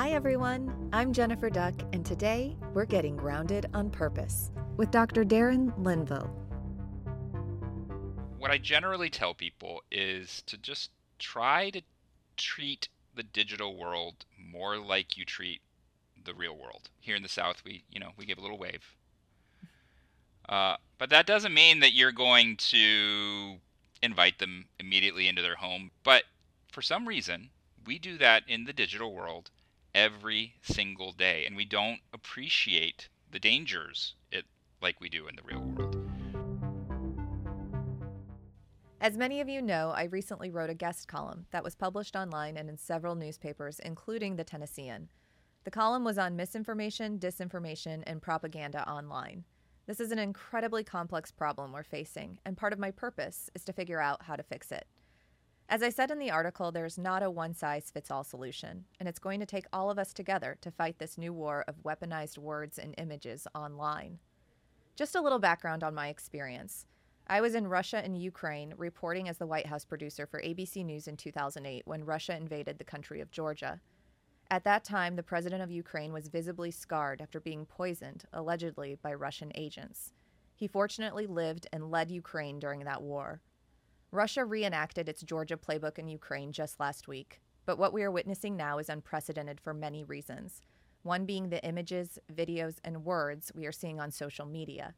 Hi, everyone. I'm Jennifer Duck, and today we're getting grounded on purpose with Dr. Darren Linvill. What I generally tell people is to just try to treat the digital world more like you treat the real world. Here in the South, we, you know, we give a little wave. Uh, but that doesn't mean that you're going to invite them immediately into their home. But for some reason, we do that in the digital world every single day, and we don't appreciate the dangers it like we do in the real world. As many of you know, I recently wrote a guest column that was published online and in several newspapers, including the Tennessean. The column was on misinformation, disinformation, and propaganda online. This is an incredibly complex problem we're facing, and part of my purpose is to figure out how to fix it. As I said in the article, there's not a one size fits all solution, and it's going to take all of us together to fight this new war of weaponized words and images online. Just a little background on my experience. I was in Russia and Ukraine reporting as the White House producer for ABC News in 2008 when Russia invaded the country of Georgia. At that time, the president of Ukraine was visibly scarred after being poisoned, allegedly by Russian agents. He fortunately lived and led Ukraine during that war. Russia reenacted its Georgia playbook in Ukraine just last week, but what we are witnessing now is unprecedented for many reasons. One being the images, videos, and words we are seeing on social media.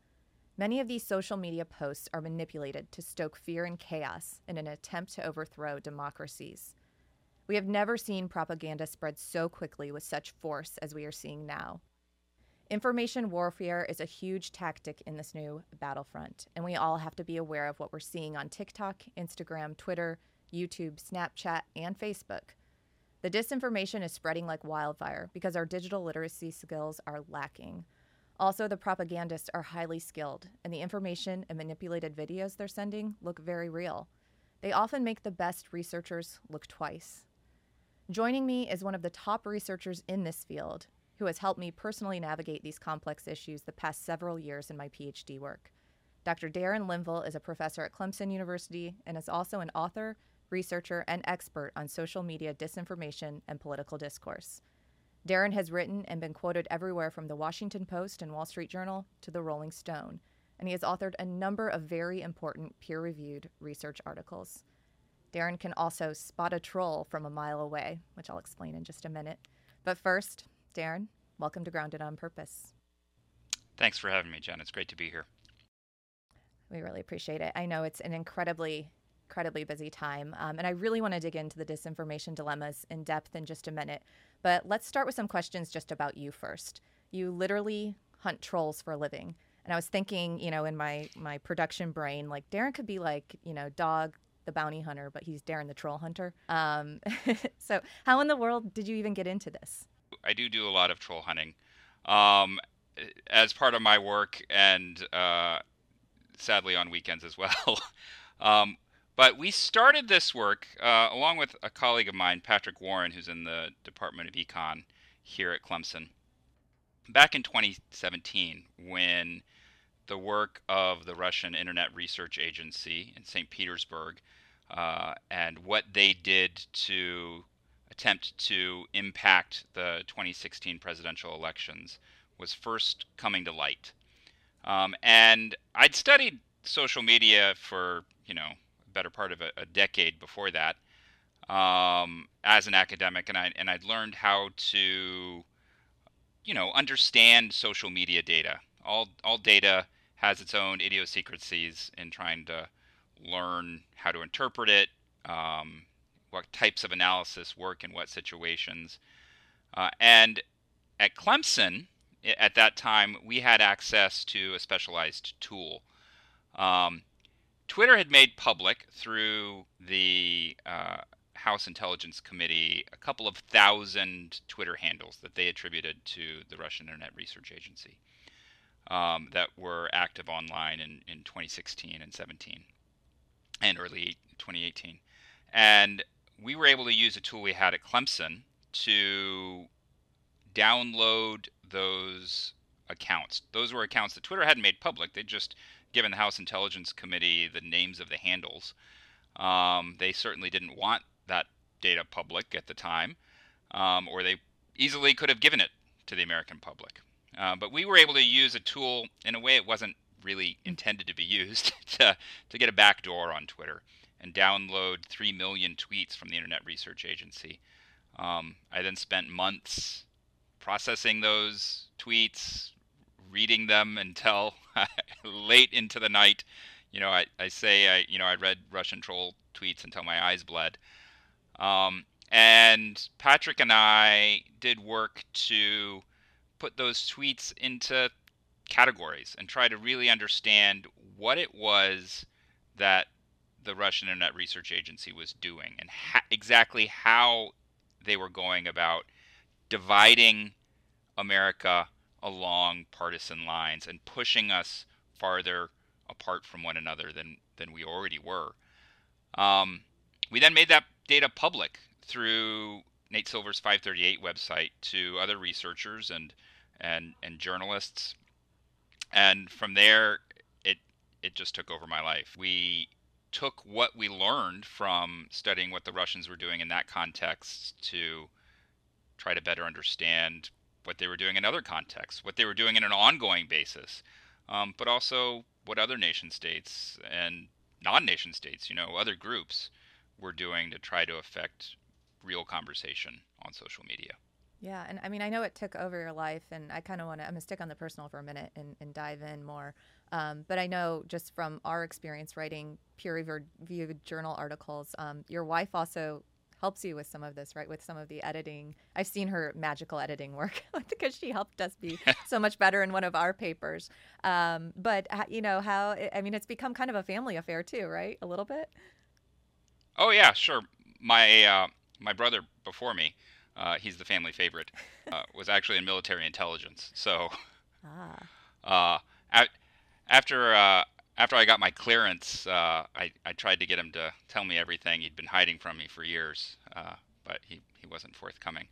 Many of these social media posts are manipulated to stoke fear and chaos in an attempt to overthrow democracies. We have never seen propaganda spread so quickly with such force as we are seeing now. Information warfare is a huge tactic in this new battlefront, and we all have to be aware of what we're seeing on TikTok, Instagram, Twitter, YouTube, Snapchat, and Facebook. The disinformation is spreading like wildfire because our digital literacy skills are lacking. Also, the propagandists are highly skilled, and the information and manipulated videos they're sending look very real. They often make the best researchers look twice. Joining me is one of the top researchers in this field, who has helped me personally navigate these complex issues the past several years in my PhD work. Dr. Darren Linvill is a professor at Clemson University and is also an author, researcher, and expert on social media disinformation and political discourse. Darren has written and been quoted everywhere from the Washington Post and Wall Street Journal to the Rolling Stone, and he has authored a number of very important peer reviewed research articles. Darren can also spot a troll from a mile away, which I'll explain in just a minute. But first, Darren, welcome to Grounded on Purpose. Thanks for having me, Jen. It's great to be here. We really appreciate it. I know it's an incredibly, incredibly busy time, um, and I really want to dig into the disinformation dilemmas in depth in just a minute. But let's start with some questions just about you first. You literally hunt trolls for a living. And I was thinking, you know, in my my production brain, like Darren could be like, you know, dog the bounty hunter, but he's Darren the troll hunter. Um, so, how in the world did you even get into this? I do do a lot of troll hunting um, as part of my work, and uh, sadly on weekends as well. um, but we started this work uh, along with a colleague of mine, Patrick Warren, who's in the Department of Econ here at Clemson, back in 2017 when the work of the Russian Internet Research Agency in St. Petersburg uh, and what they did to attempt to impact the 2016 presidential elections was first coming to light. Um, and I'd studied social media for, you know, a better part of a, a decade before that um, as an academic, and, I, and I'd learned how to, you know, understand social media data. All, all data has its own idiosyncrasies in trying to learn how to interpret it, um, what types of analysis work in what situations. Uh, and at Clemson, at that time, we had access to a specialized tool. Um, Twitter had made public through the uh, House Intelligence Committee a couple of thousand Twitter handles that they attributed to the Russian Internet Research Agency um, that were active online in, in 2016 and 17 and early 2018. And we were able to use a tool we had at Clemson to download those accounts. Those were accounts that Twitter hadn't made public. They'd just given the House Intelligence Committee the names of the handles. Um, they certainly didn't want that data public at the time, um, or they easily could have given it to the American public. Uh, but we were able to use a tool in a way it wasn't really intended to be used to, to get a backdoor on Twitter and download 3 million tweets from the Internet Research Agency. Um, I then spent months processing those tweets, reading them until late into the night. You know, I, I say I you know I read Russian troll tweets until my eyes bled. Um, and Patrick and I did work to put those tweets into categories and try to really understand what it was that the Russian Internet Research Agency was doing and ha- exactly how they were going about dividing America along partisan lines and pushing us farther apart from one another than, than we already were. Um, we then made that data public through Nate Silver's 538 website to other researchers and and and journalists, and from there, it it just took over my life. We took what we learned from studying what the Russians were doing in that context to try to better understand what they were doing in other contexts, what they were doing in an ongoing basis, um, but also what other nation states and non-nation states, you know, other groups were doing to try to affect real conversation on social media. Yeah, and I mean, I know it took over your life, and I kind of want to, I'm to stick on the personal for a minute and, and dive in more. Um, but I know just from our experience writing peer reviewed journal articles, um, your wife also helps you with some of this, right? With some of the editing. I've seen her magical editing work because she helped us be so much better in one of our papers. Um, but, you know, how, I mean, it's become kind of a family affair too, right? A little bit? Oh, yeah, sure. My, uh, my brother before me, uh, he's the family favorite, uh, was actually in military intelligence. So, ah. uh, after uh, after I got my clearance, uh, I I tried to get him to tell me everything he'd been hiding from me for years, uh, but he, he wasn't forthcoming.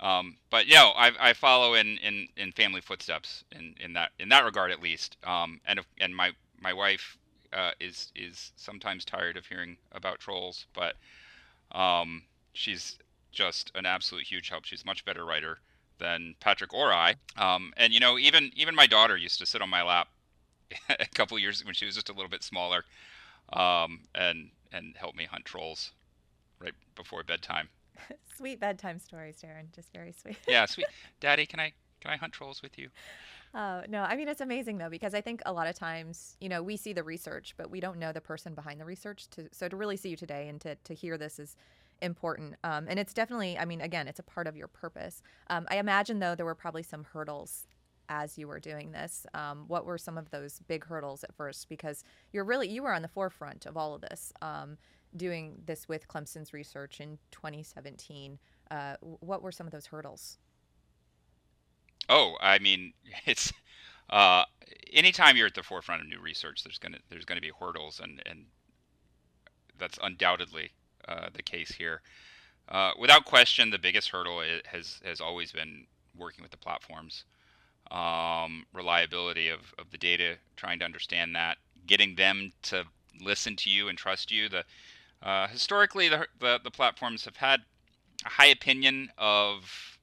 Um, but you know, I, I follow in, in, in family footsteps in, in that in that regard at least. Um, and and my my wife is is sometimes tired of hearing about trolls, but um, she's just an absolute huge help. She's a much better writer than Patrick or I. Um, and you know, even even my daughter used to sit on my lap a couple years when she was just a little bit smaller, um, and and help me hunt trolls right before bedtime. sweet bedtime stories, Darren. Just very sweet. yeah, sweet. Daddy, can I can I hunt trolls with you? Uh, no, I mean it's amazing though because I think a lot of times you know we see the research, but we don't know the person behind the research. To, so to really see you today and to to hear this is important. Um, and it's definitely, I mean, again, it's a part of your purpose. Um, I imagine, though, there were probably some hurdles as you were doing this. Um, what were some of those big hurdles at first? Because you're really, you were on the forefront of all of this, um, doing this with Clemson's research in 2017. Uh, what were some of those hurdles? Oh, I mean, it's uh, anytime you're at the forefront of new research, there's gonna there's gonna be hurdles, and and that's undoubtedly uh, the case here. Uh, without question, the biggest hurdle has has always been working with the platforms, um, reliability of, of the data, trying to understand that, getting them to listen to you and trust you. The uh, historically, the, the, the platforms have had a high opinion of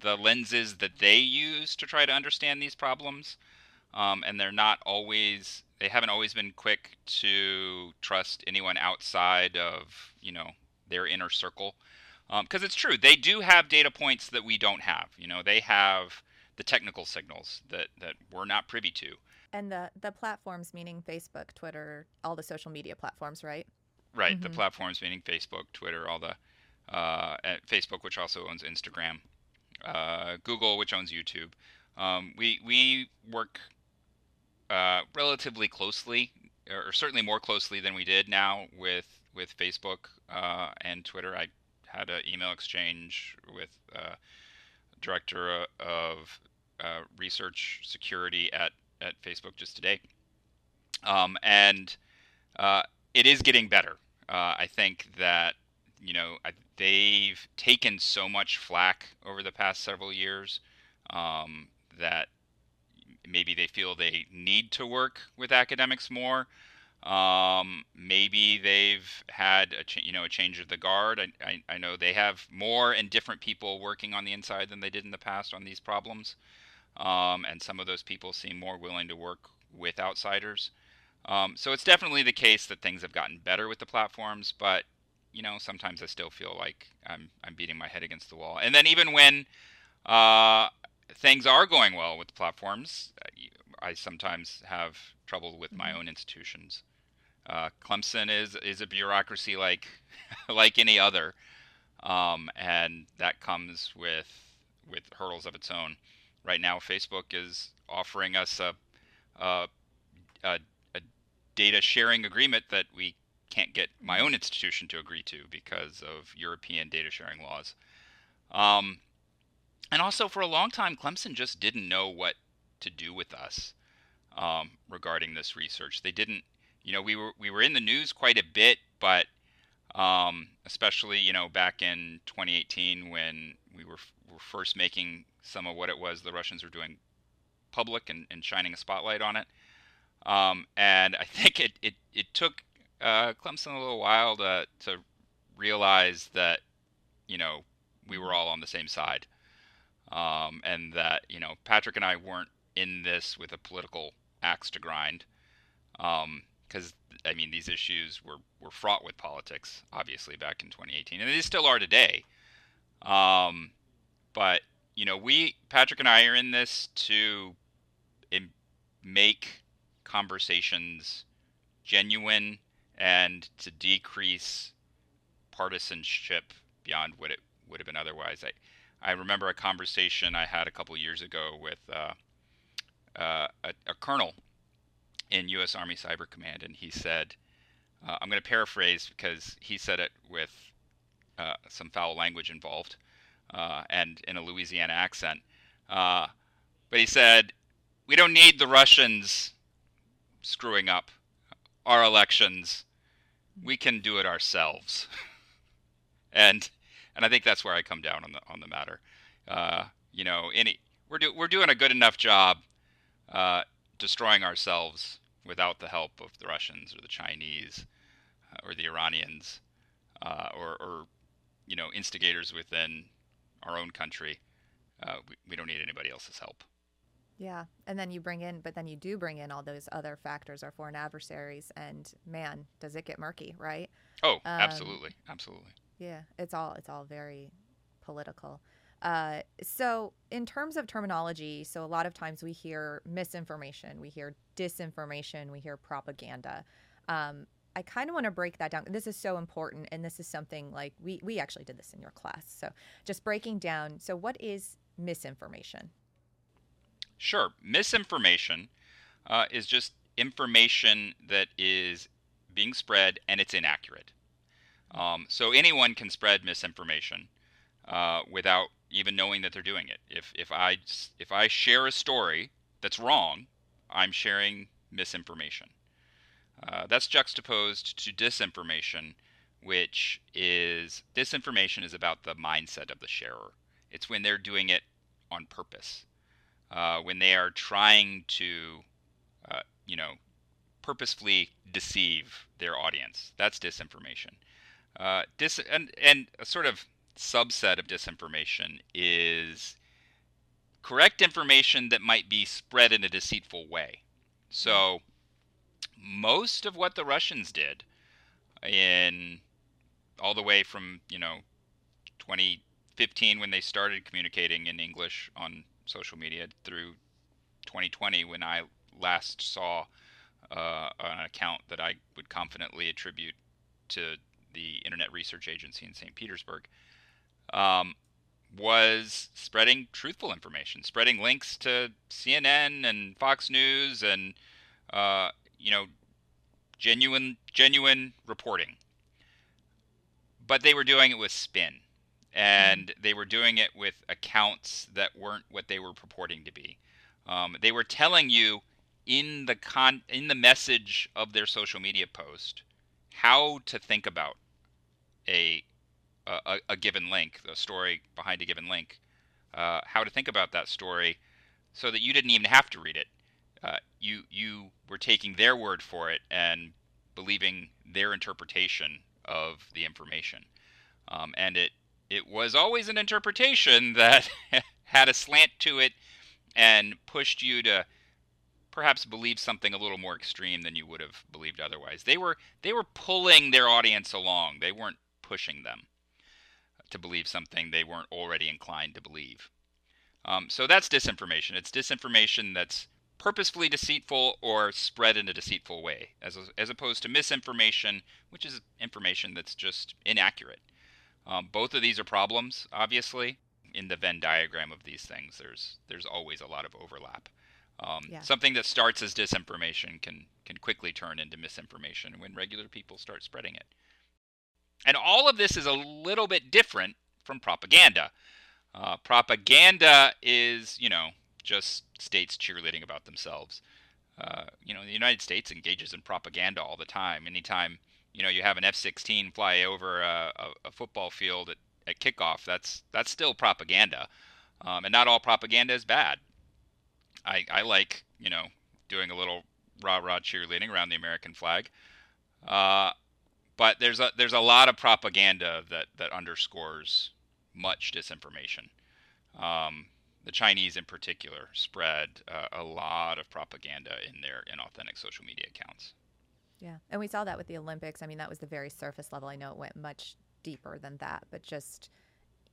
the lenses that they use to try to understand these problems, um, and they're not always they haven't always been quick to trust anyone outside of you know their inner circle. Because um, it's true they do have data points that we don't have. You know they have the technical signals that that we're not privy to and the the platforms meaning facebook twitter all the social media platforms right right mm-hmm. the platforms meaning facebook twitter all the uh, facebook which also owns instagram uh, google which owns youtube um, we we work uh, relatively closely, or certainly more closely than we did now with with Facebook uh, and Twitter. I had an email exchange with uh, director of uh, research security at at Facebook just today, um, and uh, it is getting better. I think that you know they've taken so much flack over the past several years um, that maybe they feel they need to work with academics more. Um, maybe they've had a ch- you know a change of the guard. I, I, I know they have more and different people working on the inside than they did in the past on these problems, um, and some of those people seem more willing to work with outsiders. Um, so it's definitely the case that things have gotten better with the platforms, but you know sometimes I still feel like I'm I'm beating my head against the wall. And then even when uh, things are going well with the platforms, I sometimes have trouble with my mm-hmm. own institutions. Uh, Clemson is is a bureaucracy like like any other, um, and that comes with with hurdles of its own. Right now, Facebook is offering us a, a, a, a data sharing agreement that we can't get my own institution to agree to because of European data sharing laws. Um, and also, for a long time, Clemson just didn't know what to do with us um, regarding this research. They didn't you know, we were we were in the news quite a bit, but um, especially you know back in 2018 when we were, were first making some of what it was the Russians were doing public and, and shining a spotlight on it. Um, and I think it it, it took uh, Clemson a little while to to realize that you know we were all on the same side, um, and that you know Patrick and I weren't in this with a political axe to grind. Um, because I mean these issues were were fraught with politics, obviously back in 2018, and they still are today. Um, but you know, we Patrick and I are in this to in, make conversations genuine and to decrease partisanship beyond what it would have been otherwise. I I remember a conversation I had a couple years ago with uh, uh, a, a colonel in U.S. Army Cyber Command, and he said, uh, I'm going to paraphrase because he said it with uh, some foul language involved uh, and in a Louisiana accent. Uh, but he said, We don't need the Russians screwing up our elections. We can do it ourselves. and and I think that's where I come down on the on the matter. Uh, you know, any we're do, we're doing a good enough job uh, destroying ourselves without the help of the Russians or the Chinese uh, or the Iranians uh, or, or, you know, instigators within our own country. Uh, we, we don't need anybody else's help. Yeah. And then you bring in, but then you do bring in all those other factors, our foreign adversaries, and man, does it get murky, right? Oh, um, absolutely. Absolutely. Yeah. It's all, it's all very political. Uh, so, in terms of terminology, so a lot of times we hear misinformation, we hear disinformation, we hear propaganda. Um, I kind of want to break that down. This is so important, and this is something like we we actually did this in your class. So, just breaking down. So, what is misinformation? Sure, misinformation uh, is just information that is being spread and it's inaccurate. Um, so anyone can spread misinformation uh, without even knowing that they're doing it. If if I if I share a story that's wrong, I'm sharing misinformation. Uh, that's juxtaposed to disinformation, which is disinformation is about the mindset of the sharer. It's when they're doing it on purpose, uh, when they are trying to, uh, you know, purposefully deceive their audience. That's disinformation. Uh, dis and and a sort of subset of disinformation is correct information that might be spread in a deceitful way. So, most of what the Russians did in all the way from, you know, 2015 when they started communicating in English on social media through 2020 when I last saw uh, an account that I would confidently attribute to the Internet Research Agency in St. Petersburg um, was spreading truthful information, spreading links to CNN and Fox News and uh, you know genuine genuine reporting. But they were doing it with spin, and mm-hmm. they were doing it with accounts that weren't what they were purporting to be. Um, they were telling you in the con in the message of their social media post how to think about a a, a given link, a story behind a given link, uh, how to think about that story, so that you didn't even have to read it. Uh, you you were taking their word for it and believing their interpretation of the information. Um, and it it was always an interpretation that had a slant to it and pushed you to perhaps believe something a little more extreme than you would have believed otherwise. They were they were pulling their audience along. They weren't pushing them to believe something they weren't already inclined to believe. Um, so that's disinformation. It's disinformation that's purposefully deceitful or spread in a deceitful way, as, as opposed to misinformation, which is information that's just inaccurate. Um, both of these are problems, obviously. In the Venn diagram of these things, there's there's always a lot of overlap. Um, yeah. Something that starts as disinformation can can quickly turn into misinformation when regular people start spreading it. And all of this is a little bit different from propaganda. Uh, propaganda is, you know, just states cheerleading about themselves. Uh, you know, the United States engages in propaganda all the time. Anytime, you know, you have an F-16 fly over a, a, a football field at, at, kickoff, that's that's still propaganda. Um, and not all propaganda is bad. I, I like, you know, doing a little rah-rah cheerleading around the American flag. Uh, but there's a there's a lot of propaganda that that underscores much disinformation. Um, the Chinese, in particular, spread uh, a lot of propaganda in their inauthentic social media accounts. Yeah, and we saw that with the Olympics. I mean, that was the very surface level. I know it went much deeper than that, but just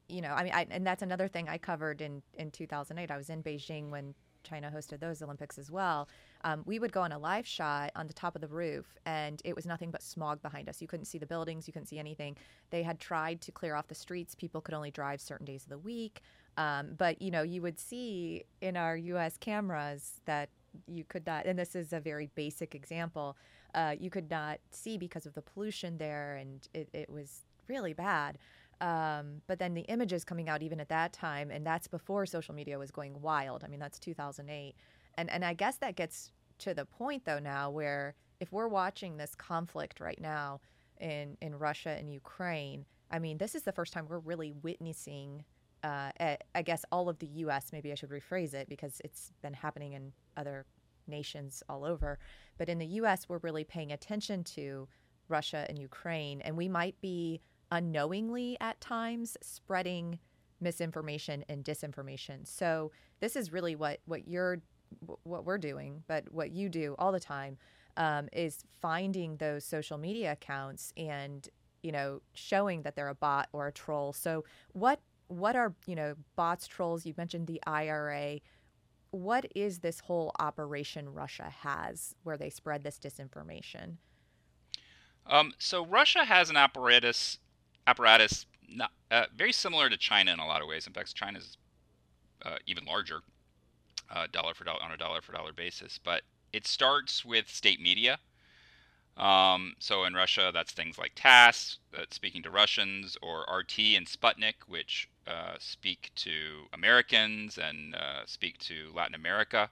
you know, I mean, I, and that's another thing I covered in in 2008. I was in Beijing when China hosted those Olympics as well, um, we would go on a live shot on the top of the roof, and it was nothing but smog behind us. You couldn't see the buildings, you couldn't see anything. They had tried to clear off the streets. People could only drive certain days of the week. Um, but you know, you would see in our U.S. cameras that you could not, and this is a very basic example. Uh, you could not see because of the pollution there, and it, it was really bad. Um, but then the images coming out even at that time, and that's before social media was going wild. I mean, that's 2008. And, and I guess that gets to the point, though, now where if we're watching this conflict right now in, in Russia and Ukraine, I mean, this is the first time we're really witnessing, uh, I guess, all of the U.S., maybe I should rephrase it because it's been happening in other nations all over. But in the U.S., we're really paying attention to Russia and Ukraine, and we might be unknowingly at times spreading misinformation and disinformation. So this is really what what you're what we're doing, but what you do all the time um, is finding those social media accounts and you know showing that they're a bot or a troll. So what what are you know bots, trolls? You mentioned the IRA. What is this whole operation Russia has where they spread this disinformation? Um, so Russia has an apparatus apparatus not, uh, very similar to China in a lot of ways. In fact, China's uh, even larger, uh, dollar for dollar on a dollar for dollar basis. But it starts with state media. Um, so in Russia, that's things like TASS, that's speaking to Russians, or RT and Sputnik, which uh, speak to Americans and uh, speak to Latin America.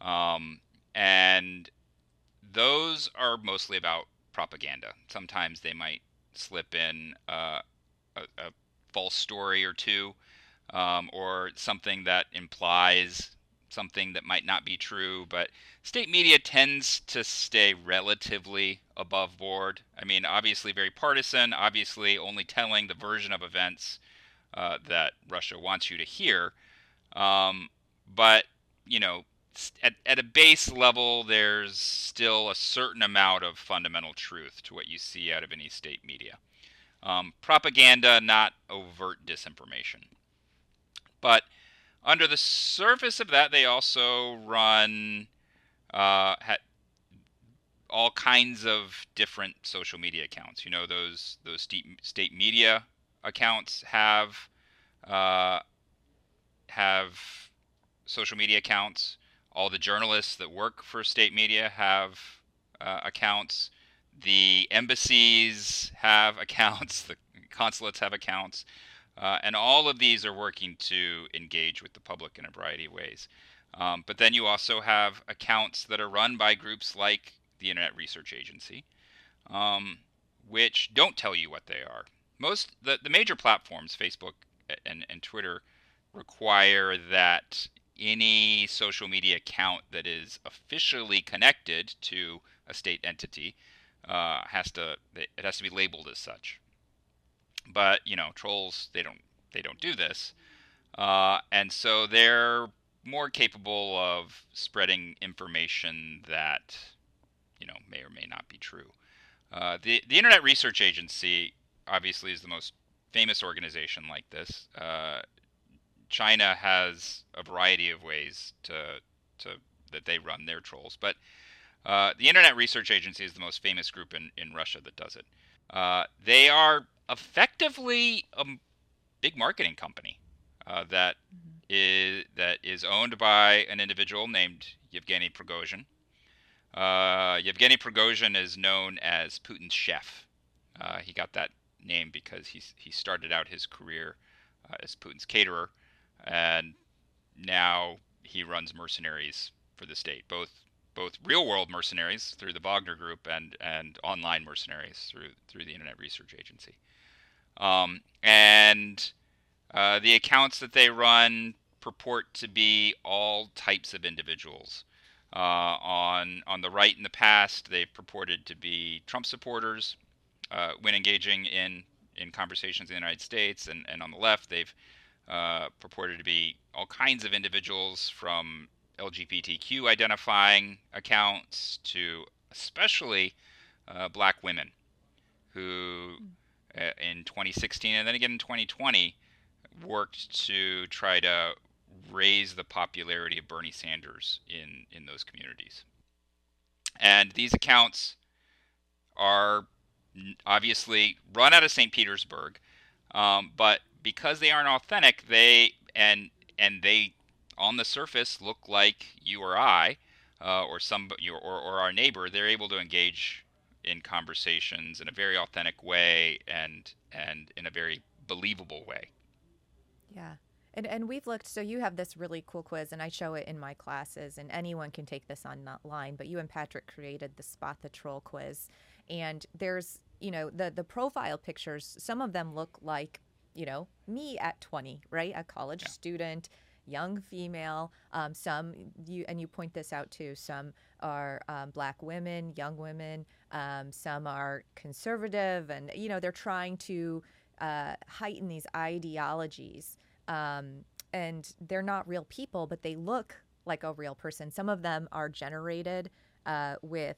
Um, and those are mostly about propaganda. Sometimes they might slip in uh, a, a, false story or two, um, or something that implies something that might not be true. But state media tends to stay relatively above board. I mean, obviously very partisan, obviously only telling the version of events uh, that Russia wants you to hear. Um, but, you know, at, at a base level, there's still a certain amount of fundamental truth to what you see out of any state media. Um, propaganda, not overt disinformation. But under the surface of that, they also run uh, all kinds of different social media accounts. You know, those those state, state media accounts have uh, have social media accounts all the journalists that work for state media have uh, accounts. The embassies have accounts. The consulates have accounts. Uh, and all of these are working to engage with the public in a variety of ways. Um, but then you also have accounts that are run by groups like the Internet Research Agency, um, which don't tell you what they are. Most the, the major platforms, Facebook and, and Twitter, require that any social media account that is officially connected to a state entity uh, has to it has to be labeled as such. But you know, trolls they don't they don't do this, uh, and so they're more capable of spreading information that you know may or may not be true. Uh, the the Internet Research Agency obviously is the most famous organization like this. Uh, China has a variety of ways to to that they run their trolls, but uh, the Internet Research Agency is the most famous group in, in Russia that does it. Uh, they are effectively a big marketing company uh, that mm-hmm. is, that is owned by an individual named Yevgeny Prigozhin. Uh, Yevgeny Prigozhin is known as Putin's chef. Uh, he got that name because he he started out his career uh, as Putin's caterer, and now he runs mercenaries for the state, both both real world mercenaries through the Wagner Group and and online mercenaries through through the Internet Research Agency. Um, and uh, the accounts that they run purport to be all types of individuals. Uh, on on the right in the past, they've purported to be Trump supporters uh, when engaging in in conversations in the United States, and, and on the left, they've uh, purported to be all kinds of individuals from LGBTQ identifying accounts to especially uh, black women who uh, in 2016 and then again in 2020 worked to try to raise the popularity of Bernie Sanders in, in those communities. And these accounts are obviously run out of St. Petersburg, um, but because they aren't authentic, they and and they on the surface look like you or I, uh, or some or, or our neighbor, they're able to engage in conversations in a very authentic way and and in a very believable way. Yeah. And, and we've looked, so you have this really cool quiz, and I show it in my classes, and anyone can take this online. But you and Patrick created the Spot the Troll quiz. And there's, you know, the, the profile pictures, some of them look like, you know, me at 20, right? A college yeah. student young female. Um, some you and you point this out too. Some are um, black women, young women. Um, some are conservative, and you know they're trying to uh, heighten these ideologies. Um, and they're not real people, but they look like a real person. Some of them are generated uh, with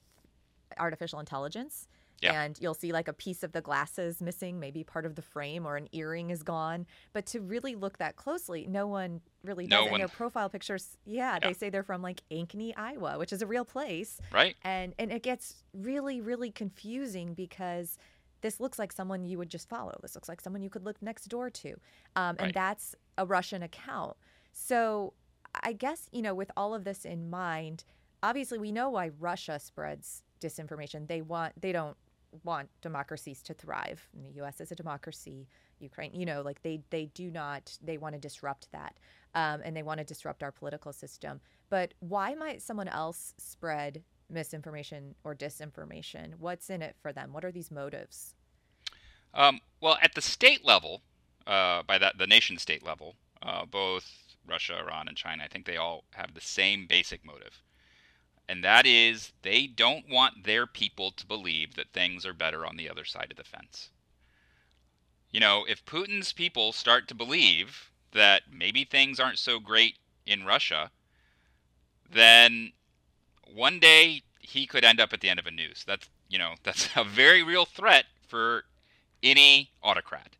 artificial intelligence. Yeah. And you'll see like a piece of the glasses missing, maybe part of the frame or an earring is gone. But to really look that closely, no one really no does. One... Their profile pictures, yeah, yeah, they say they're from like Ankeny, Iowa, which is a real place. Right. And and it gets really, really confusing because this looks like someone you would just follow. This looks like someone you could look next door to. Um, and right. that's a Russian account. So I guess, you know, with all of this in mind, obviously we know why Russia spreads disinformation. They want they don't want democracies to thrive. And the U.S. is a democracy. Ukraine, you know, like they they do not they want to disrupt that, um, and they want to disrupt our political system. But why might someone else spread misinformation or disinformation? What's in it for them? What are these motives? Um, well, at the state level, uh, by that the nation state level, uh, both Russia, Iran, and China, I think they all have the same basic motive and that is they don't want their people to believe that things are better on the other side of the fence. You know, if Putin's people start to believe that maybe things aren't so great in Russia, then one day he could end up at the end of a noose. That's you know that's a very real threat for any autocrat,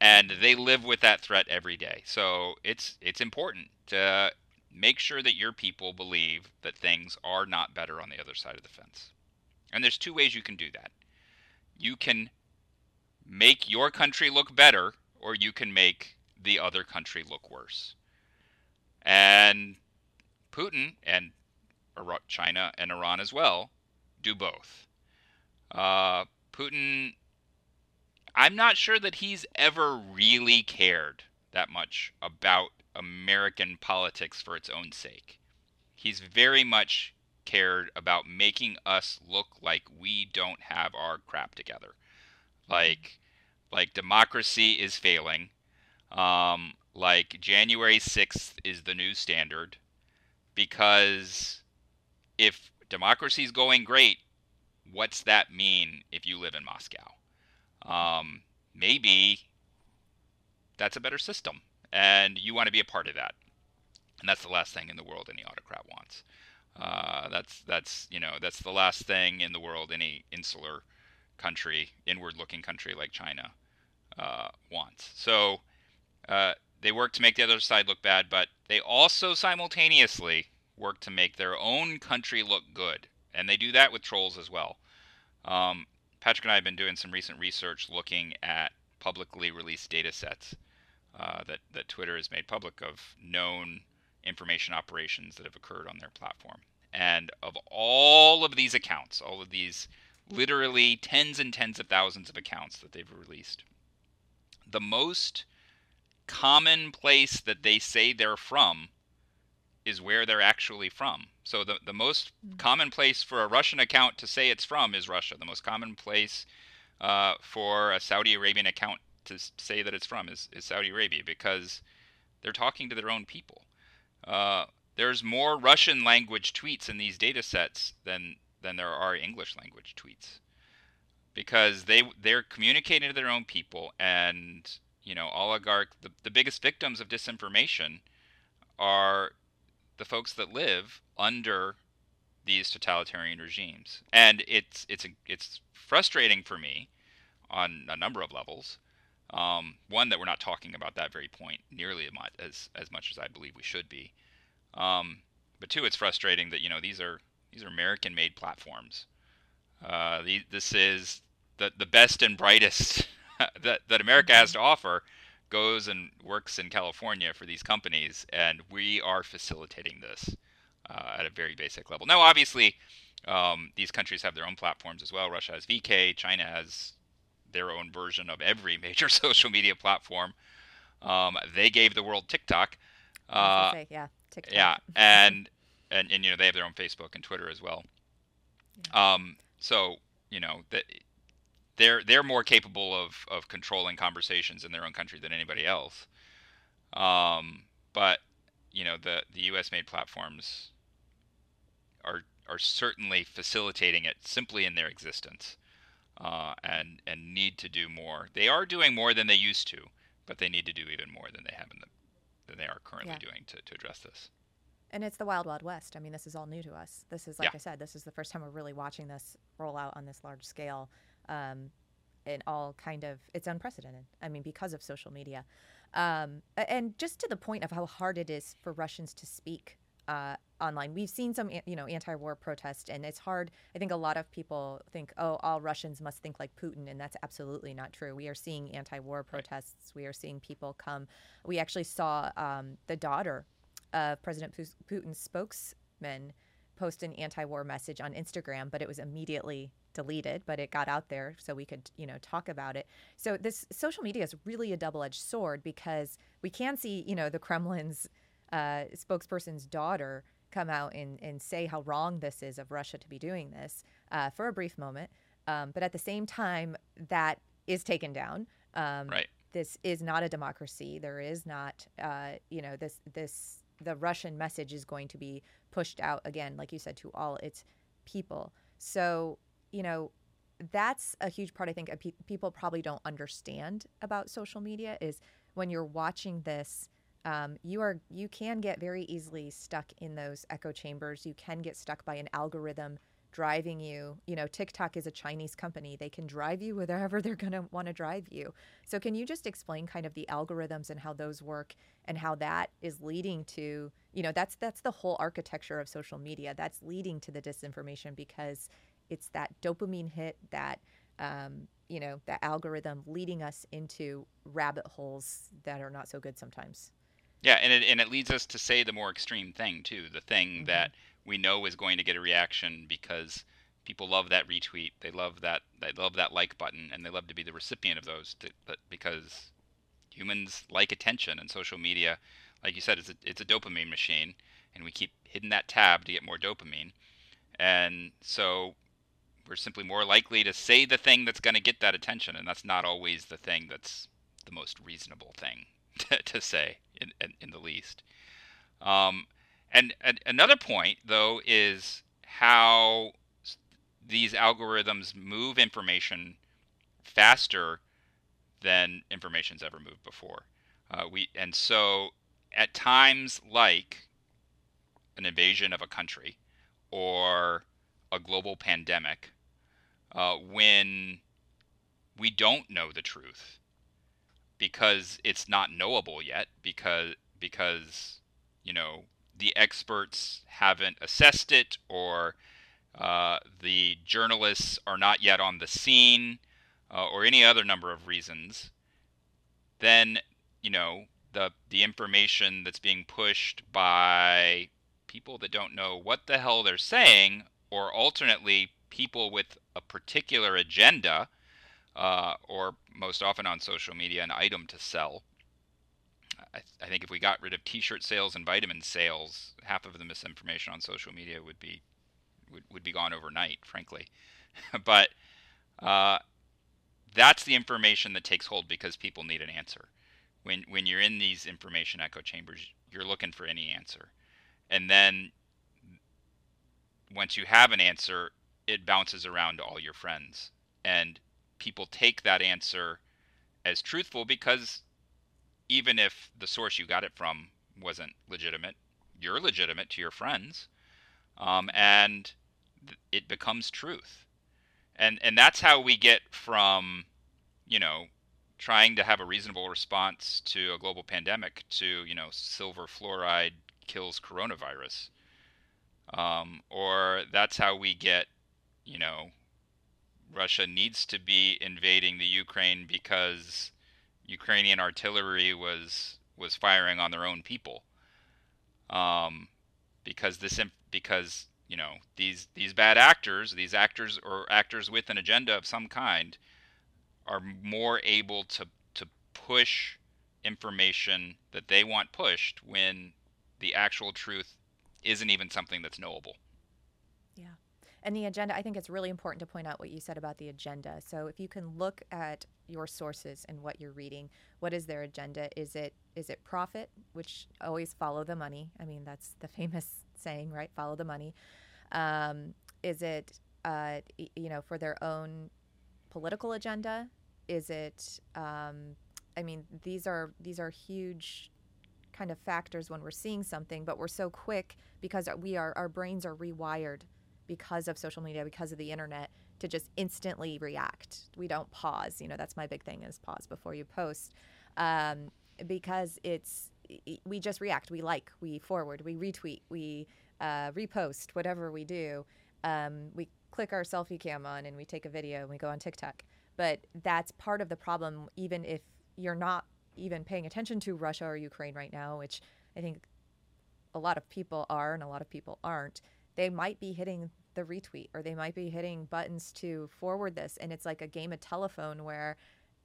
and they live with that threat every day. So it's it's important to make sure that your people believe that things are not better on the other side of the fence. And there's two ways you can do that. You can make your country look better, or you can make the other country look worse. And Putin and China and Iran as well do both. Uh, Putin, I'm not sure that he's ever really cared that much about American politics for its own sake. He's very much cared about making us look like we don't have our crap together. Like like democracy is failing. Um, like January 6th is the new standard because if democracy is going great, what's that mean if you live in Moscow? Um, maybe that's a better system, and you want to be a part of that. And that's the last thing in the world any autocrat wants. Uh, that's that's you know that's the last thing in the world any insular country, inward-looking country like China uh, wants. So uh, they work to make the other side look bad, but they also simultaneously work to make their own country look good, and they do that with trolls as well. Um, Patrick and I have been doing some recent research looking at publicly released data sets uh, that that Twitter has made public of known information operations that have occurred on their platform. And of all of these accounts, all of these literally tens and tens of thousands of accounts that they've released, the most common place that they say they're from is where they're actually from. So the, the most mm-hmm. common place for a Russian account to say it's from is Russia. The most common place uh, for a Saudi Arabian account to say that it's from is, is Saudi Arabia because they're talking to their own people. Uh, there's more Russian language tweets in these data sets than than there are English language tweets because they they're communicating to their own people and you know oligarch the, the biggest victims of disinformation are the folks that live under these totalitarian regimes and it's it's it's frustrating for me on a number of levels um, one that we're not talking about that very point nearly as much as, much as I believe we should be um, but two it's frustrating that you know these are these are American made platforms uh, the, this is the the best and brightest that that America has to offer goes and works in California for these companies, and we are facilitating this uh, at a very basic level. Now, obviously, um, these countries have their own platforms as well. Russia has VK, China has their own version of every major social media platform. Um, they gave the world TikTok. Uh, say, yeah, TikTok. Yeah, and, and and you know they have their own Facebook and Twitter as well. Yeah. Um, so you know that they're they're more capable of of controlling conversations in their own country than anybody else. Um, but you know the the U.S. made platforms are are certainly facilitating it simply in their existence, uh, and and need to do more. They are doing more than they used to, but they need to do even more than they have in the than they are currently yeah. doing to, to address this. And it's the wild, wild west. I mean, this is all new to us. This is, like yeah. I said, this is the first time we're really watching this roll out on this large scale um, and all kind of it's unprecedented. I mean, because of social media, um, and just to the point of how hard it is for Russians to speak uh, online. We've seen some, you know, anti-war protest, and it's hard. I think a lot of people think, oh, all Russians must think like Putin, and that's absolutely not true. We are seeing anti-war protests. We are seeing people come. We actually saw um, the daughter of President Putin's spokesman post an anti-war message on Instagram, but it was immediately deleted, but it got out there so we could, you know, talk about it. So this social media is really a double-edged sword because we can see, you know, the Kremlin's uh, spokesperson's daughter come out and, and say how wrong this is of Russia to be doing this uh, for a brief moment. Um, but at the same time, that is taken down. Um, right. This is not a democracy. There is not, uh, you know, this this the Russian message is going to be pushed out again, like you said, to all its people. So you know, that's a huge part I think pe- people probably don't understand about social media is when you're watching this um, you are you can get very easily stuck in those echo chambers. You can get stuck by an algorithm driving you. You know tiktok is a chinese company. They can drive you wherever they're going to want to drive you. So can you just explain kind of the algorithms and how those work and how that is leading to you know that's that's the whole architecture of social media. That's leading to the disinformation because it's that dopamine hit that um, you know that algorithm leading us into rabbit holes that are not so good sometimes yeah and it, and it leads us to say the more extreme thing too the thing mm-hmm. that we know is going to get a reaction because people love that retweet they love that they love that like button and they love to be the recipient of those to, because humans like attention and social media like you said it's a, it's a dopamine machine and we keep hitting that tab to get more dopamine and so we're simply more likely to say the thing that's going to get that attention, and that's not always the thing that's the most reasonable thing to, say, in, in, in, the least. Um, and, and another point, though, is how these algorithms move information faster than information's ever moved before. Uh, we and so at times like an invasion of a country or a global pandemic, uh, when we don't know the truth because it's not knowable yet because because you know the experts haven't assessed it or uh, the journalists are not yet on the scene uh, or any other number of reasons, then you know the the information that's being pushed by people that don't know what the hell they're saying, or alternately people with a particular agenda, uh, or most often on social media, an item to sell. I, th- I, think if we got rid of T-shirt sales and vitamin sales, half of the misinformation on social media would be would, would be gone overnight, frankly. but uh, that's the information that takes hold because people need an answer. When when you're in these information echo chambers, you're looking for any answer, and then once you have an answer, it bounces around to all your friends, and people take that answer as truthful because even if the source you got it from wasn't legitimate, you're legitimate to your friends, um, and th- it becomes truth. And and that's how we get from, you know, trying to have a reasonable response to a global pandemic to you know silver fluoride kills coronavirus, um, or that's how we get, you know, Russia needs to be invading the Ukraine because Ukrainian artillery was was firing on their own people. Um, because this because you know these these bad actors, these actors or actors with an agenda of some kind, are more able to to push information that they want pushed when the actual truth isn't even something that's knowable. And the agenda, I think it's really important to point out what you said about the agenda. So if you can look at your sources and what you're reading, what is their agenda? Is it is it profit, which always follow the money? I mean, that's the famous saying, right? Follow the money. Um, is it uh, you know for their own political agenda? Is it um, I mean, these are these are huge kind of factors when we're seeing something, but we're so quick because we are our brains are rewired because of social media, because of the internet, to just instantly react. We don't pause. You know, that's my big thing is pause before you post, um, because it's we just react. We like, we forward, we retweet, we uh, repost, whatever we do. Um, we click our selfie cam on and we take a video and we go on TikTok. But that's part of the problem, even if you're not even paying attention to Russia or Ukraine right now, which I think a lot of people are and a lot of people aren't they might be hitting the retweet or they might be hitting buttons to forward this and it's like a game of telephone where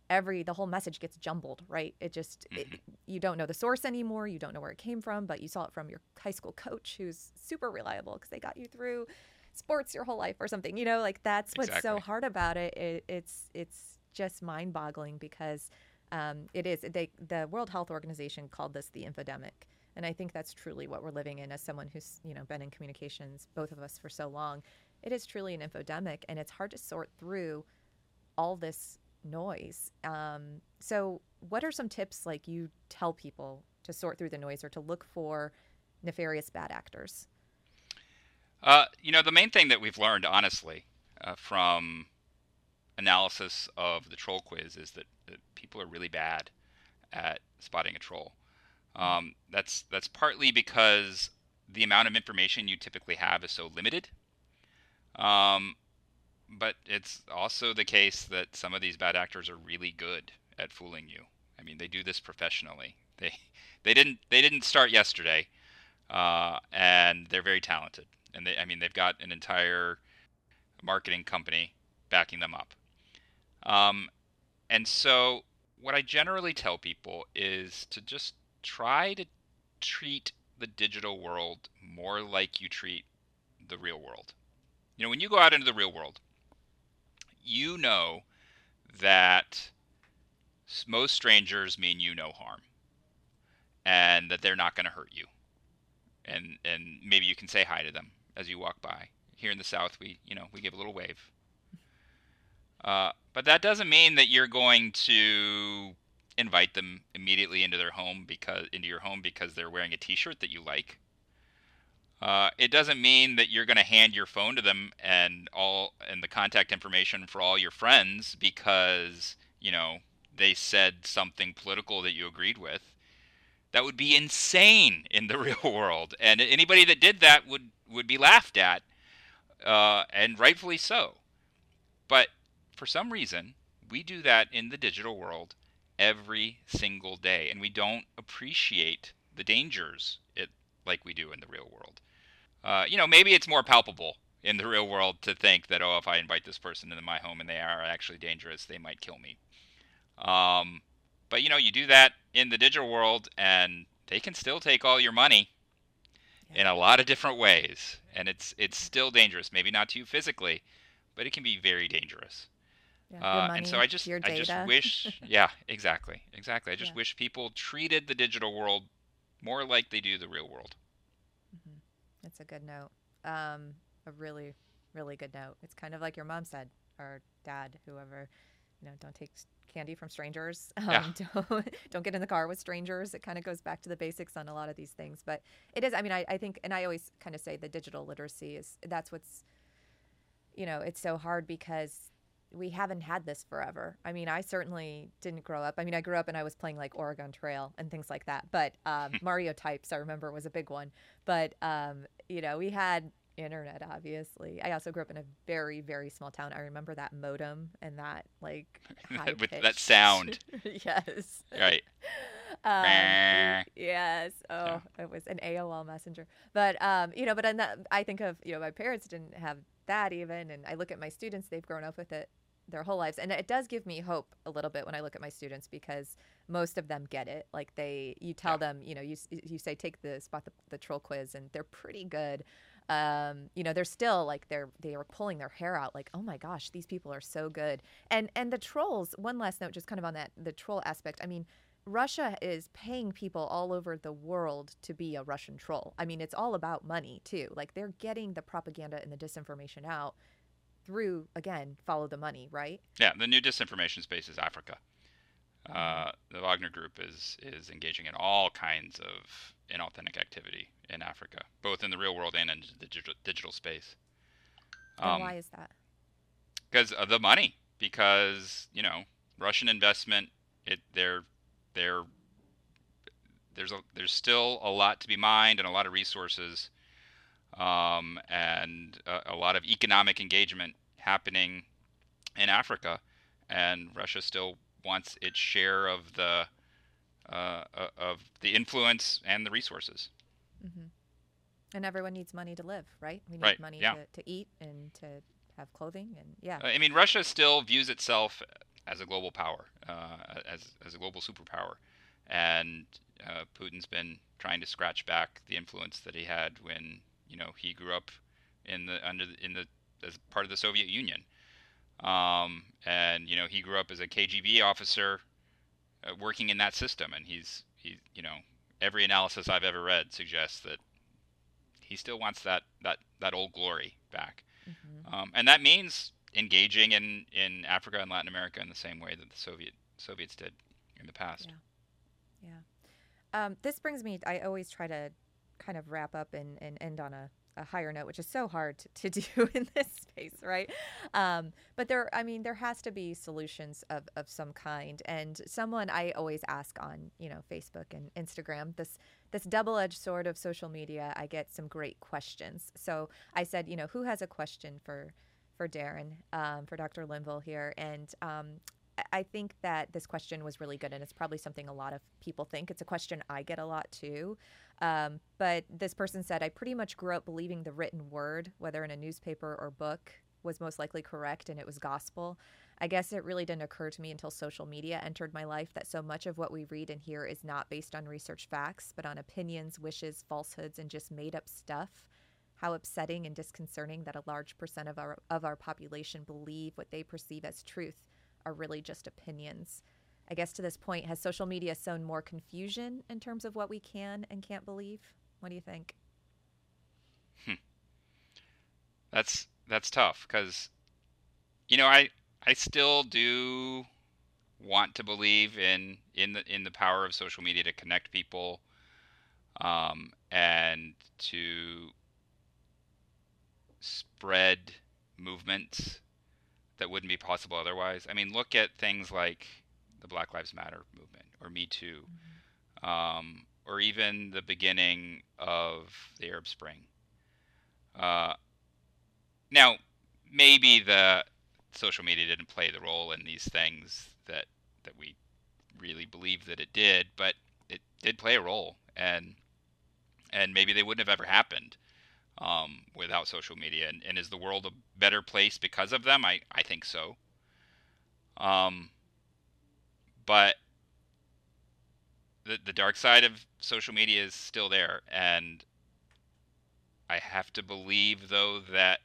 every the whole message gets jumbled right it just it, mm-hmm. you don't know the source anymore you don't know where it came from but you saw it from your high school coach who's super reliable because they got you through sports your whole life or something you know like that's what's exactly. so hard about it. it it's it's just mind-boggling because um, it is they, the world health organization called this the infodemic and I think that's truly what we're living in as someone who's, you know, been in communications, both of us for so long. It is truly an infodemic and it's hard to sort through all this noise. Um, so what are some tips like you tell people to sort through the noise or to look for nefarious bad actors? Uh, you know, the main thing that we've learned, honestly, uh, from analysis of the troll quiz is that, that people are really bad at spotting a troll. Um, that's that's partly because the amount of information you typically have is so limited. Um, but it's also the case that some of these bad actors are really good at fooling you. I mean, they do this professionally. They they didn't they didn't start yesterday, uh, and they're very talented. And they I mean they've got an entire marketing company backing them up. Um, and so what I generally tell people is to just try to treat the digital world more like you treat the real world. You know, when you go out into the real world, you know that most strangers mean you no harm and that they're not going to hurt you. And and maybe you can say hi to them as you walk by. here in the South, we you know we give a little wave. Uh, but that doesn't mean that you're going to invite them immediately into their home because into your home because they're wearing a T-shirt that you like. Uh, it doesn't mean that you're going to hand your phone to them and all and the contact information for all your friends because you know they said something political that you agreed with. That would be insane in the real world, and anybody that did that would would be laughed at, uh, and rightfully so. But for some reason, we do that in the digital world every single day, and we don't appreciate the dangers it like we do in the real world. Uh, you know, maybe it's more palpable in the real world to think that oh, if I invite this person into my home and they are actually dangerous, they might kill me. Um, but you know, you do that in the digital world, and they can still take all your money yeah. in a lot of different ways, and it's it's still dangerous. Maybe not to you physically, but it can be very dangerous. Yeah, uh, money, and so I just I just wish yeah exactly exactly I just yeah. wish people treated the digital world more like they do the real world. Mm-hmm. That's a good note. Um, a really really good note. It's kind of like your mom said or dad, whoever. You know, don't take candy from strangers. Um, yeah. don't, don't get in the car with strangers. It kind of goes back to the basics on a lot of these things. But it is, I mean, I, I think, and I always kind of say the digital literacy is that's what's, you know, it's so hard because we haven't had this forever. I mean, I certainly didn't grow up. I mean, I grew up and I was playing like Oregon Trail and things like that. But um, Mario Types, I remember, was a big one. But um, you know, we had internet, obviously. I also grew up in a very, very small town. I remember that modem and that like with that sound. yes. Right. Um, yes. Oh, yeah. it was an AOL messenger. But um, you know, but I think of you know my parents didn't have that even, and I look at my students; they've grown up with it their whole lives and it does give me hope a little bit when i look at my students because most of them get it like they you tell yeah. them you know you, you say take the spot the, the troll quiz and they're pretty good um, you know they're still like they're they are pulling their hair out like oh my gosh these people are so good and and the trolls one last note just kind of on that the troll aspect i mean Russia is paying people all over the world to be a Russian troll. I mean, it's all about money, too. Like, they're getting the propaganda and the disinformation out through again follow the money, right? Yeah, the new disinformation space is Africa. Uh, the Wagner Group is is engaging in all kinds of inauthentic activity in Africa, both in the real world and in the digital, digital space. Um, why is that? Because of the money. Because you know Russian investment. It they're they're there's a there's still a lot to be mined and a lot of resources um, and a, a, lot of economic engagement happening in Africa, and Russia still wants its share of the uh, uh, of the influence and the resources. Mm-hmm. And everyone needs money to live, right? We need right. money yeah. to, to eat and to have clothing, and yeah. I mean, Russia still views itself as a global power, uh, as as a global superpower, and uh, Putin's been trying to scratch back the influence that he had when you know he grew up in the under the, in the as part of the Soviet Union, um, and you know he grew up as a KGB officer, uh, working in that system, and he's he you know every analysis I've ever read suggests that he still wants that that that old glory back, mm-hmm. um, and that means engaging in in Africa and Latin America in the same way that the Soviet Soviets did in the past. Yeah, yeah. Um, this brings me. I always try to kind of wrap up and, and end on a, a higher note, which is so hard to, to do in this space, right? Um, but there, I mean, there has to be solutions of, of some kind. And someone I always ask on, you know, Facebook and Instagram, this this double-edged sword of social media, I get some great questions. So I said, you know, who has a question for for Darren, um, for Dr. Linvill here, and um, I think that this question was really good, and it's probably something a lot of people think. It's a question I get a lot too. Um, but this person said, I pretty much grew up believing the written word, whether in a newspaper or book, was most likely correct and it was gospel. I guess it really didn't occur to me until social media entered my life that so much of what we read and hear is not based on research facts, but on opinions, wishes, falsehoods, and just made up stuff. How upsetting and disconcerting that a large percent of our of our population believe what they perceive as truth are really just opinions. I guess to this point, has social media sown more confusion in terms of what we can and can't believe? What do you think? Hmm. that's that's tough because you know I I still do want to believe in in the in the power of social media to connect people um, and to spread movements that wouldn't be possible otherwise. I mean, look at things like the Black Lives Matter movement or Me Too, mm-hmm. um, or even the beginning of the Arab Spring. Uh, now, maybe the social media didn't play the role in these things that that we really believe that it did, but it did play a role, and and maybe they wouldn't have ever happened um, without social media. And, and, is the world a better place because of them? I I think so. Um, but the the dark side of social media is still there, and I have to believe though that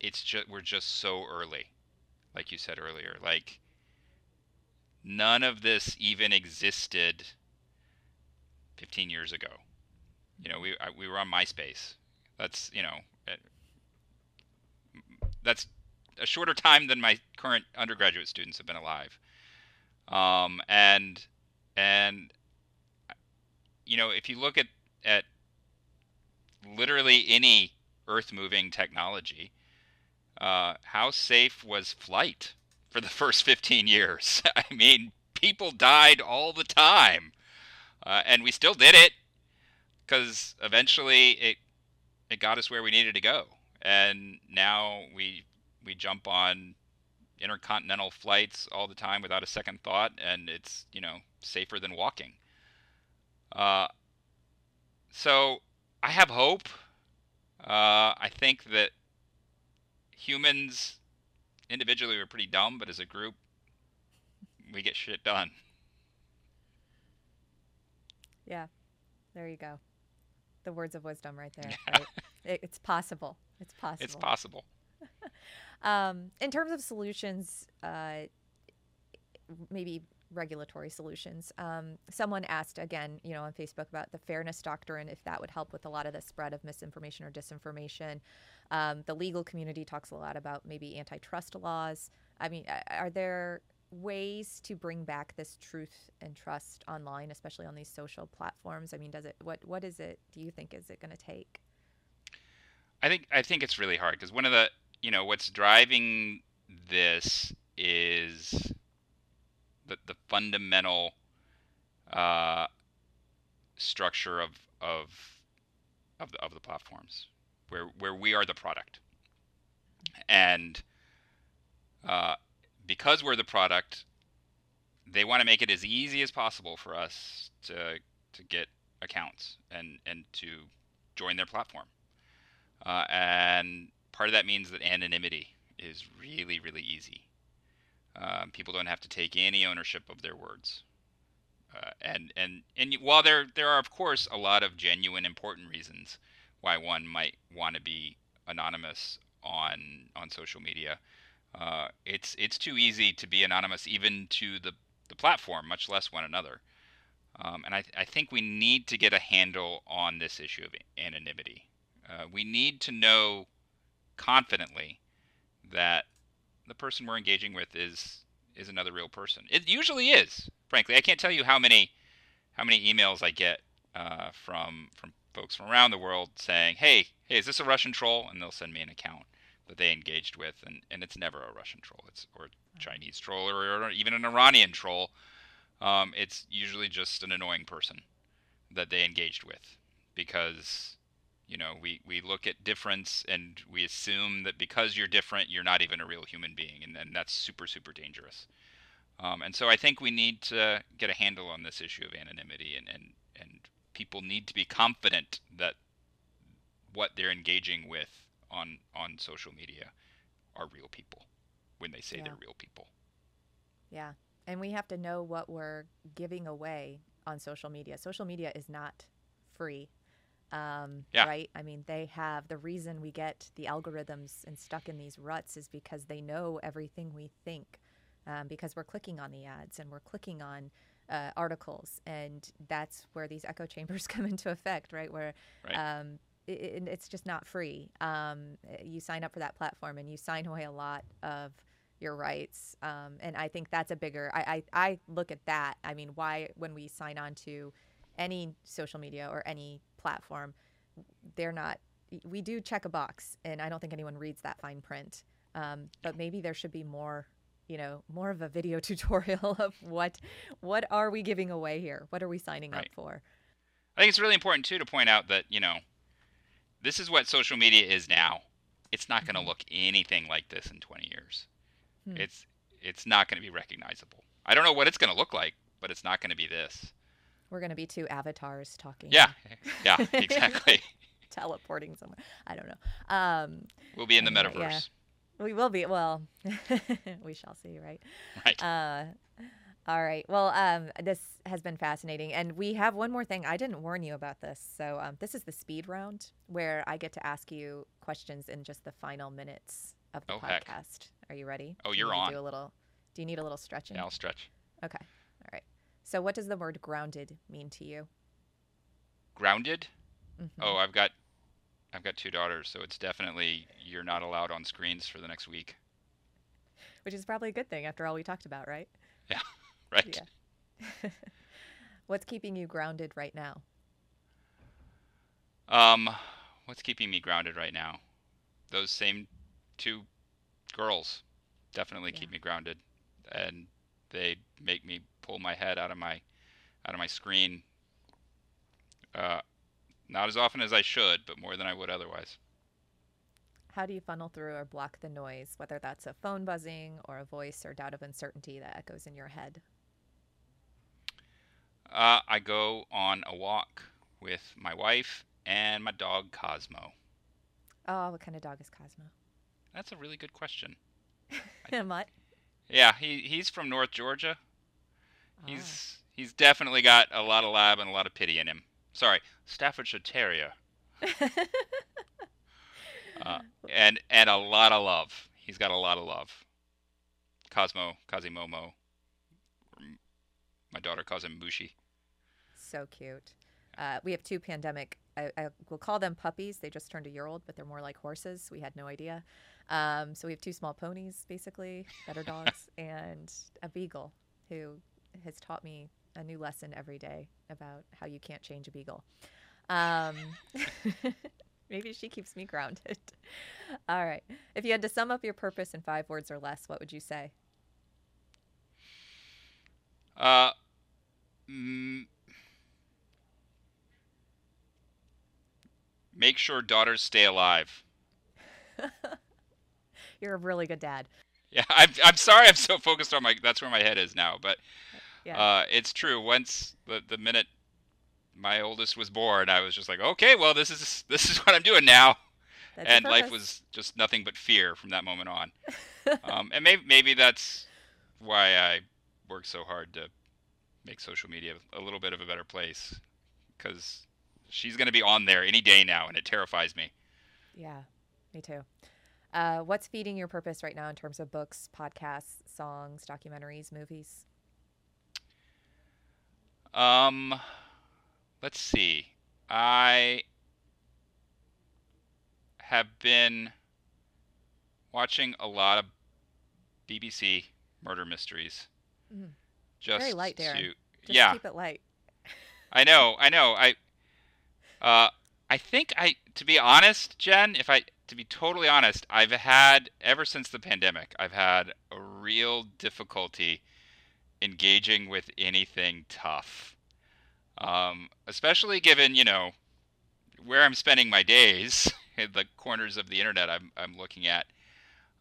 it's just we're just so early, like you said earlier. Like none of this even existed 15 years ago. You know, we I, we were on MySpace. That's you know, eh, that's a shorter time than my current undergraduate students have been alive. Um, and and you know, if you look at at literally any earth moving technology, uh, how safe was flight for the first 15 years? I mean, people died all the time. Uh, and we still did it because eventually it it got us where we needed to go. And now we we jump on intercontinental flights all the time without a second thought, and it's you know safer than walking. Uh, so I have hope. Uh, I think that humans individually are pretty dumb, but as a group, we get shit done. Yeah, there you go. The words of wisdom right there. Right? it, it's possible. It's possible. It's possible. um, in terms of solutions, uh, maybe regulatory solutions. Um, someone asked again, you know, on Facebook about the fairness doctrine, if that would help with a lot of the spread of misinformation or disinformation. Um, the legal community talks a lot about maybe antitrust laws. I mean, are there ways to bring back this truth and trust online, especially on these social platforms? I mean, does it? What What is it? Do you think is it going to take? I think I think it's really hard because one of the you know what's driving this is the, the fundamental uh, structure of of of the, of the platforms, where where we are the product, and uh, because we're the product, they want to make it as easy as possible for us to to get accounts and and to join their platform, uh, and part of that means that anonymity is really really easy um, people don't have to take any ownership of their words. Uh, and and and while there there are of course a lot of genuine important reasons why one might want to be anonymous on on social media, uh, it's it's too easy to be anonymous even to the the platform, much less one another. Um, and I, I think we need to get a handle on this issue of anonymity. Uh, we need to know confidently that the person we're engaging with is is another real person. It usually is, frankly. I can't tell you how many how many emails I get uh, from from folks from around the world saying, "Hey, hey, is this a Russian troll?" And they'll send me an account that they engaged with, and, and it's never a Russian troll. It's or a Chinese troll or, or even an Iranian troll. Um, it's usually just an annoying person that they engaged with because you know, we, we look at difference and we assume that because you're different, you're not even a real human being. And, and that's super, super dangerous. Um, and so I think we need to get a handle on this issue of anonymity and, and, and people need to be confident that what they're engaging with on, on social media are real people when they say yeah. they're real people. Yeah. And we have to know what we're giving away on social media. Social media is not free um, yeah. Right? I mean, they have the reason we get the algorithms and stuck in these ruts is because they know everything we think, um, because we're clicking on the ads and we're clicking on uh, articles, and that's where these echo chambers come into effect, right? Where right. Um, it, it's just not free. Um, you sign up for that platform and you sign away a lot of your rights. Um, and I think that's a bigger. I, I I look at that. I mean, why when we sign on to any social media or any platform, they're not. We do check a box, and I don't think anyone reads that fine print. Um, but maybe there should be more you know more of a video tutorial of what what are we giving away here what are we signing Right. up for I think it's really important too to point out that you know, this is what social media is now. It's not going to Mhm. look anything like this in 20 years. Hmm. It's it's not going to be recognizable. I don't know what it's going to look like, but it's not going to be this. we're going to be two avatars talking Yeah, yeah, exactly. teleporting somewhere i don't know um We'll be in the metaverse, yeah. we will be well we shall see right right? uh all right. Well um this has been fascinating and we have one more thing. I didn't warn you about this so um, this is the speed round where i get to ask you questions in just the final minutes of the Oh, heck. podcast. Are you ready? Oh, you you're on. do a little do you need a little stretching? Yeah, I'll stretch. okay. All right. So what does the word grounded mean to you? Grounded. Mhm. Oh, I've got, I've got two daughters, so it's definitely you're not allowed on screens for the next week, which is probably a good thing after all we talked about right right? Yeah. what's keeping you grounded right now Um, what's keeping me grounded right now? Those same two girls definitely Yeah. keep me grounded, and they make me pull my head out of my out of my screen. Uh, not as often as I should, but more than I would otherwise. How do you funnel through or block the noise, whether that's a phone buzzing or a voice or doubt of uncertainty that echoes in your head? Uh, I go on a walk with my wife and my dog Cosmo. Oh, what kind of dog is Cosmo? That's a really good question. Mutt. Yeah, he he's from North Georgia. He's he's definitely got a lot of lab and a lot of pity in him. Sorry, Staffordshire Terrier, uh, and and a lot of love. He's got a lot of love. Cosmo, Kazimomo. My daughter calls him Mushi. So cute. Uh, we have two pandemic. I, I will call them puppies. They just turned a year old, but they're more like horses. We had no idea. Um, so we have two small ponies, basically, that are dogs, and a beagle who has taught me a new lesson every day about how you can't change a beagle. Um, maybe she keeps me grounded. All right. If you had to sum up your purpose in five words or less, what would you say? Uh, mm, make sure daughters stay alive. You're a really good dad. Yeah, I'm, I'm sorry I'm so focused on my. That's where my head is now. But Yeah. uh, it's true. Once the the minute my oldest was born, I was just like, okay, well, this is this is what I'm doing now. That's and life was just nothing but fear from that moment on. um, and maybe maybe that's why I work so hard to make social media a little bit of a better place, because she's going to be on there any day now, and it terrifies me. Yeah, me too. Uh, what's feeding your purpose right now in terms of books, podcasts, songs, documentaries, movies? Um, let's see. I have been watching a lot of BBC murder mysteries. Mhm. Just Very light, Darren. to Just yeah, keep it light. I know, I know. I uh I think I to be honest, Jen, if I to be totally honest, I've had ever since the pandemic, I've had a real difficulty engaging with anything tough. Um especially given, you know, where I'm spending my days, the corners of the internet I'm I'm looking at.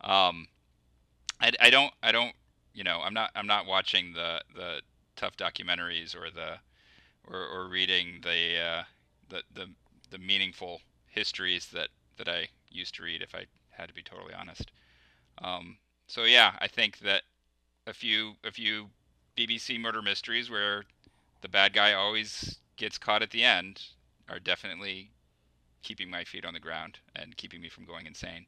Um I, I don't I don't you know, I'm not I'm not watching the the tough documentaries or the or, or reading the, uh, the the the meaningful histories that that I used to read, if I had to be totally honest. Um, so yeah, I think that a few a few BBC murder mysteries where the bad guy always gets caught at the end are definitely keeping my feet on the ground and keeping me from going insane.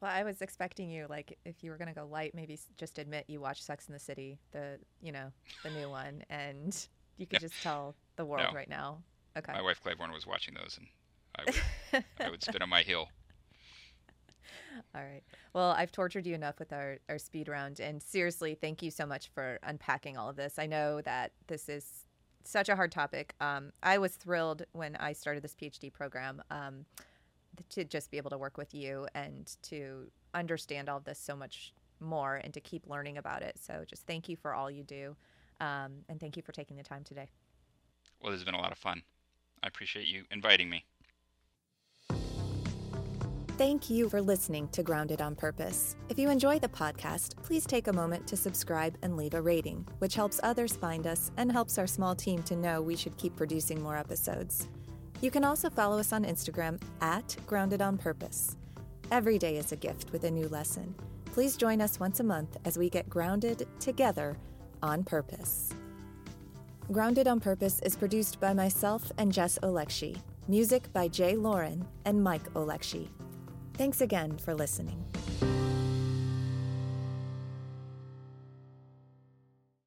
Well, I was expecting you, like, if you were gonna go light, maybe just admit you watched Sex in the City, the you know the new one, and you could just tell the world No. right now. Okay. My wife Claiborne was watching those, and I would, I would spin on my heel. All right. Well, I've tortured you enough with our, our speed round. And seriously, thank you so much for unpacking all of this. I know that this is such a hard topic. Um, I was thrilled when I started this PhD program um, to just be able to work with you and to understand all of this so much more and to keep learning about it. So just thank you for all you do. Um, and thank you for taking the time today. Well, this has been a lot of fun. I appreciate you inviting me. Thank you for listening to Grounded on Purpose. If you enjoy the podcast, please take a moment to subscribe and leave a rating, which helps others find us and helps our small team to know we should keep producing more episodes. You can also follow us on Instagram at Grounded on Purpose. Every day is a gift with a new lesson. Please join us once a month as we get grounded together on purpose. Grounded on Purpose is produced by myself and Jess Olekshi. Music by Jay Lauren and Mike Olekshi. Thanks again for listening.